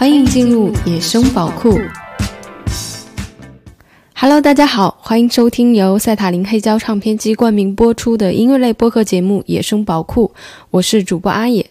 欢迎进入野生宝库。Hello，大家好，欢迎收听由赛塔林黑胶唱片机冠名播出的音乐类播客节目《野生宝库》，我是主播阿野。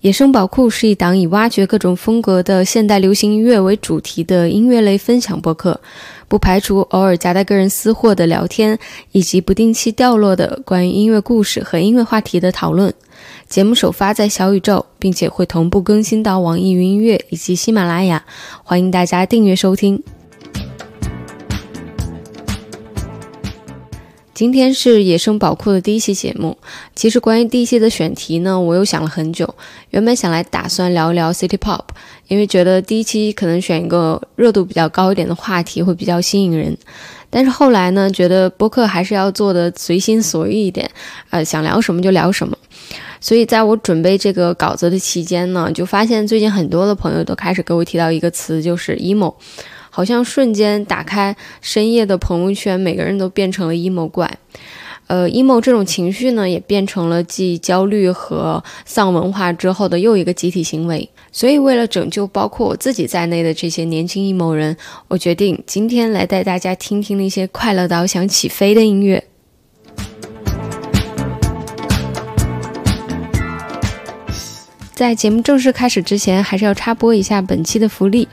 野生宝库是一档以挖掘各种风格的现代流行音乐为主题的音乐类分享播客，不排除偶尔夹带个人私货的聊天，以及不定期掉落的关于音乐故事和音乐话题的讨论。节目首发在小宇宙，并且会同步更新到网易云音乐以及喜马拉雅，欢迎大家订阅收听。今天是野生宝库的第一期节目。其实关于第一期的选题呢，我又想了很久。原本想来打算聊一聊 City Pop，因为觉得第一期可能选一个热度比较高一点的话题会比较吸引人。但是后来呢，觉得播客还是要做的随心所欲一点，呃，想聊什么就聊什么。所以在我准备这个稿子的期间呢，就发现最近很多的朋友都开始给我提到一个词，就是 emo。好像瞬间打开深夜的朋友圈，每个人都变成了 emo 怪。呃，emo 这种情绪呢，也变成了继焦虑和丧文化之后的又一个集体行为。所以，为了拯救包括我自己在内的这些年轻 emo 人，我决定今天来带大家听听那些快乐到想起飞的音乐。在节目正式开始之前，还是要插播一下本期的福利。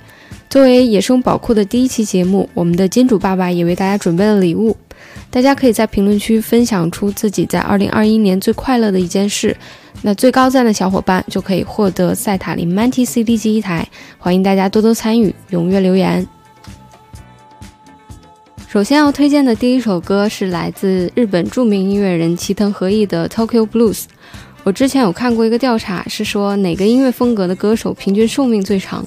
作为野生宝库的第一期节目，我们的金主爸爸也为大家准备了礼物。大家可以在评论区分享出自己在2021年最快乐的一件事，那最高赞的小伙伴就可以获得赛塔林 Manti CD 机一台。欢迎大家多多参与，踊跃留言。首先要推荐的第一首歌是来自日本著名音乐人齐藤和义的 Tokyo Blues。我之前有看过一个调查，是说哪个音乐风格的歌手平均寿命最长。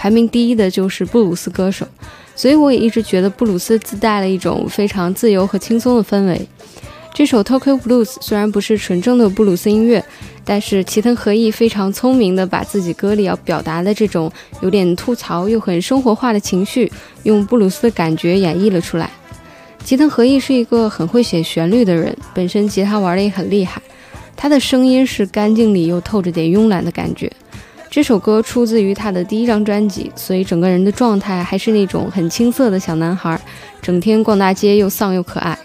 排名第一的就是布鲁斯歌手，所以我也一直觉得布鲁斯自带了一种非常自由和轻松的氛围。这首 Tokyo Blues 虽然不是纯正的布鲁斯音乐，但是齐藤和义非常聪明的把自己歌里要表达的这种有点吐槽又很生活化的情绪，用布鲁斯的感觉演绎了出来。齐藤和义是一个很会写旋律的人，本身吉他玩的也很厉害，他的声音是干净里又透着点慵懒的感觉。这首歌出自于他的第一张专辑，所以整个人的状态还是那种很青涩的小男孩，整天逛大街又丧又可爱。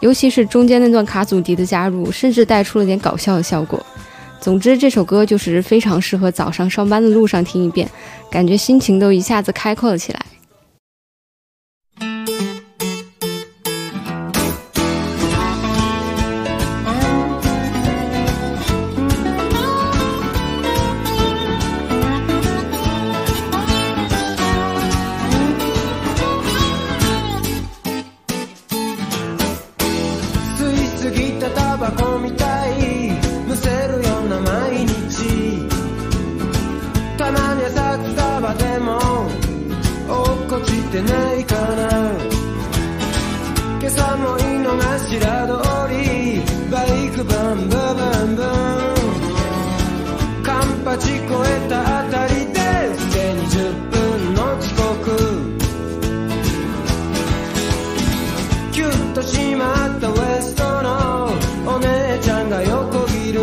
尤其是中间那段卡祖笛的加入，甚至带出了点搞笑的效果。总之，这首歌就是非常适合早上上班的路上听一遍，感觉心情都一下子开阔了起来。が行くンブンブカンパチ越えたあたりで既に10分の遅刻キュッと閉まったウエストのお姉ちゃんが横切る。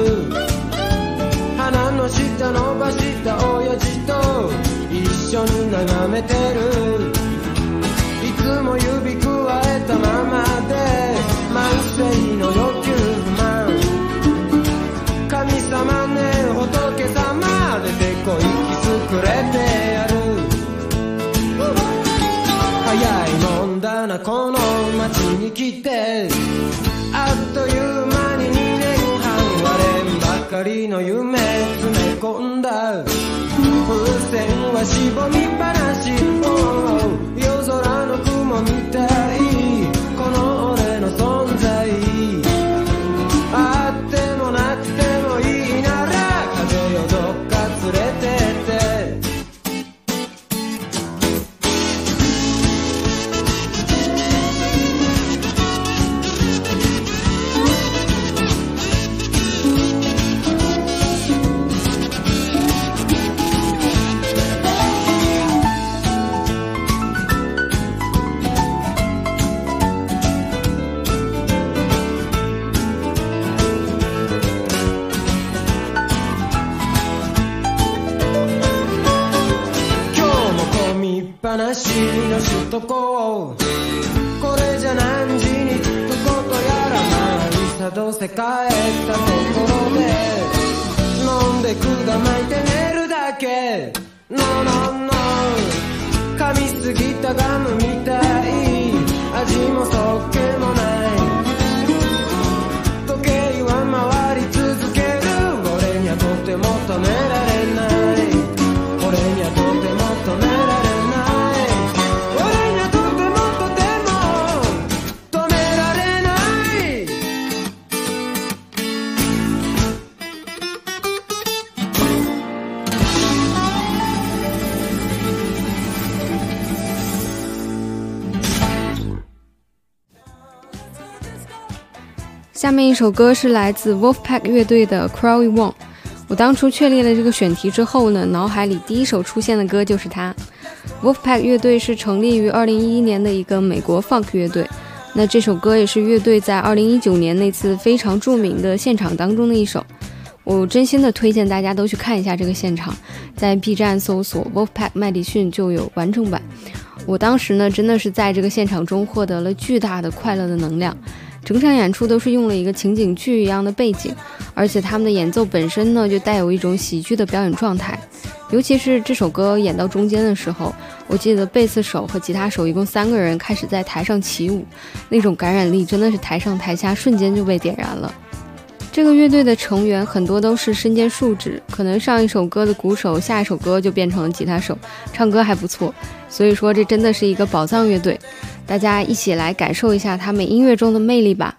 鼻の下伸ばした親父と一緒に眺めてる。いつも指くわえたままで。慢性の予定りの夢詰め込んだ風船はしぼみ話、oh、夜空の雲みたい話のしとこうこれじゃ何時に着くことやらまあいさどうせ帰ったところで飲んで管巻いて寝るだけ No no no 噛みすぎたガムみたい味もそっけもない時計は回り続ける俺にはとても止めら下面一首歌是来自 Wolfpack 乐队的《Crowley One》。我当初确立了这个选题之后呢，脑海里第一首出现的歌就是它。Wolfpack 乐队是成立于2011年的一个美国 Funk 乐队。那这首歌也是乐队在2019年那次非常著名的现场当中的一首。我真心的推荐大家都去看一下这个现场，在 B 站搜索 Wolfpack 麦迪逊就有完整版。我当时呢，真的是在这个现场中获得了巨大的快乐的能量。整场演出都是用了一个情景剧一样的背景，而且他们的演奏本身呢，就带有一种喜剧的表演状态。尤其是这首歌演到中间的时候，我记得贝斯手和吉他手一共三个人开始在台上起舞，那种感染力真的是台上台下瞬间就被点燃了。这个乐队的成员很多都是身兼数职，可能上一首歌的鼓手，下一首歌就变成了吉他手，唱歌还不错。所以说，这真的是一个宝藏乐队。大家一起来感受一下他们音乐中的魅力吧。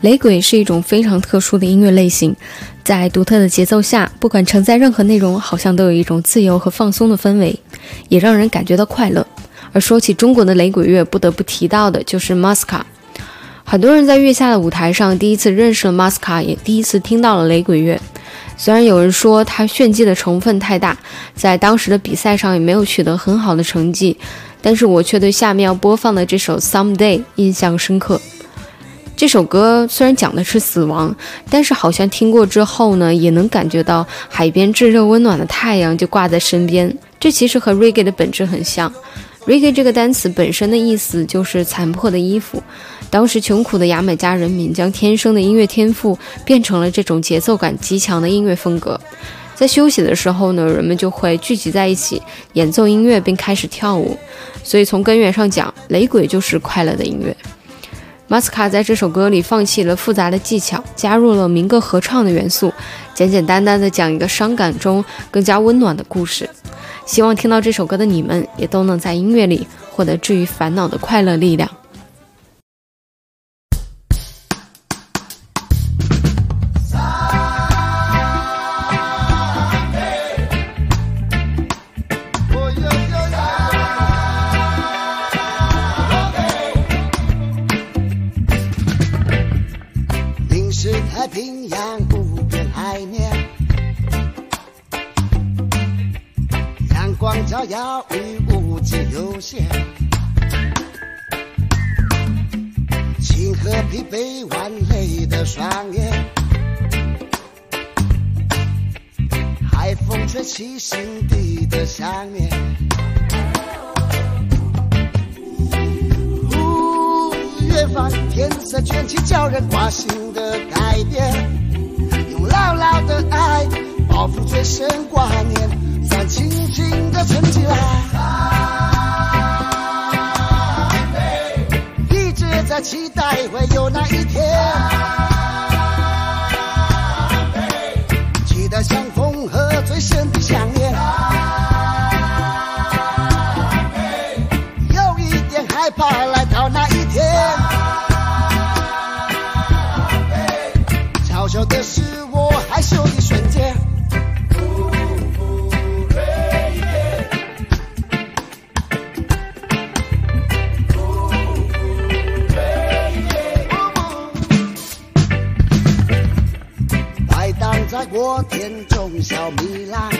雷鬼是一种非常特殊的音乐类型，在独特的节奏下，不管承载任何内容，好像都有一种自由和放松的氛围，也让人感觉到快乐。而说起中国的雷鬼乐，不得不提到的就是 Masca。很多人在月下的舞台上第一次认识了 Masca，也第一次听到了雷鬼乐。虽然有人说他炫技的成分太大，在当时的比赛上也没有取得很好的成绩，但是我却对下面要播放的这首《Someday》印象深刻。这首歌虽然讲的是死亡，但是好像听过之后呢，也能感觉到海边炙热温暖的太阳就挂在身边。这其实和 Reggae 的本质很像。Reggae 这个单词本身的意思就是残破的衣服。当时穷苦的牙买加人民将天生的音乐天赋变成了这种节奏感极强的音乐风格。在休息的时候呢，人们就会聚集在一起演奏音乐并开始跳舞。所以从根源上讲，雷鬼就是快乐的音乐。马斯卡在这首歌里放弃了复杂的技巧，加入了民歌合唱的元素，简简单单的讲一个伤感中更加温暖的故事。希望听到这首歌的你们，也都能在音乐里获得治愈烦恼的快乐力量。起心底的想念。呜，远方天色卷起叫人挂心的改变，用牢牢的爱包覆最深挂念。轻轻地沉起来，一直在期待会有那一天，我田中小米郎，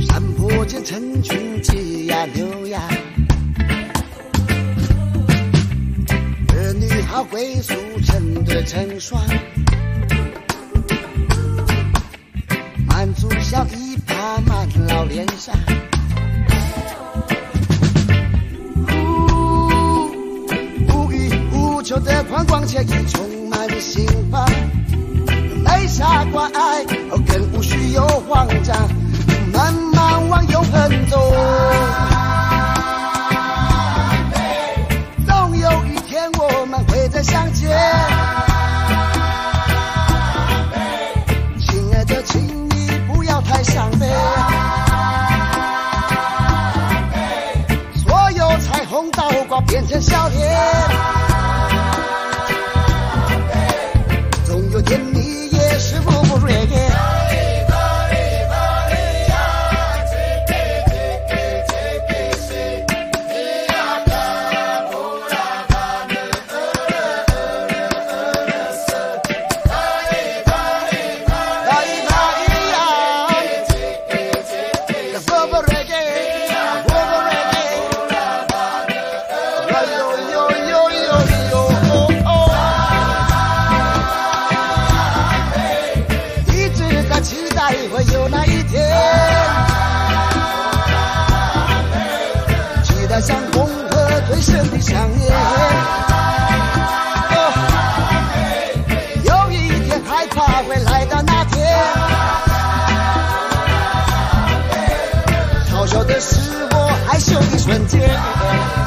山坡间成群鸡呀牛呀，儿女好归宿成对成双，满足笑意爬满老脸上。无欲无求的宽广惬意充满心房。没啥关爱，更无需有慌张，慢慢往永恒走。总有一天我们会再相见。亲爱的，请你不要太伤悲。所有彩虹倒挂变成笑脸。间，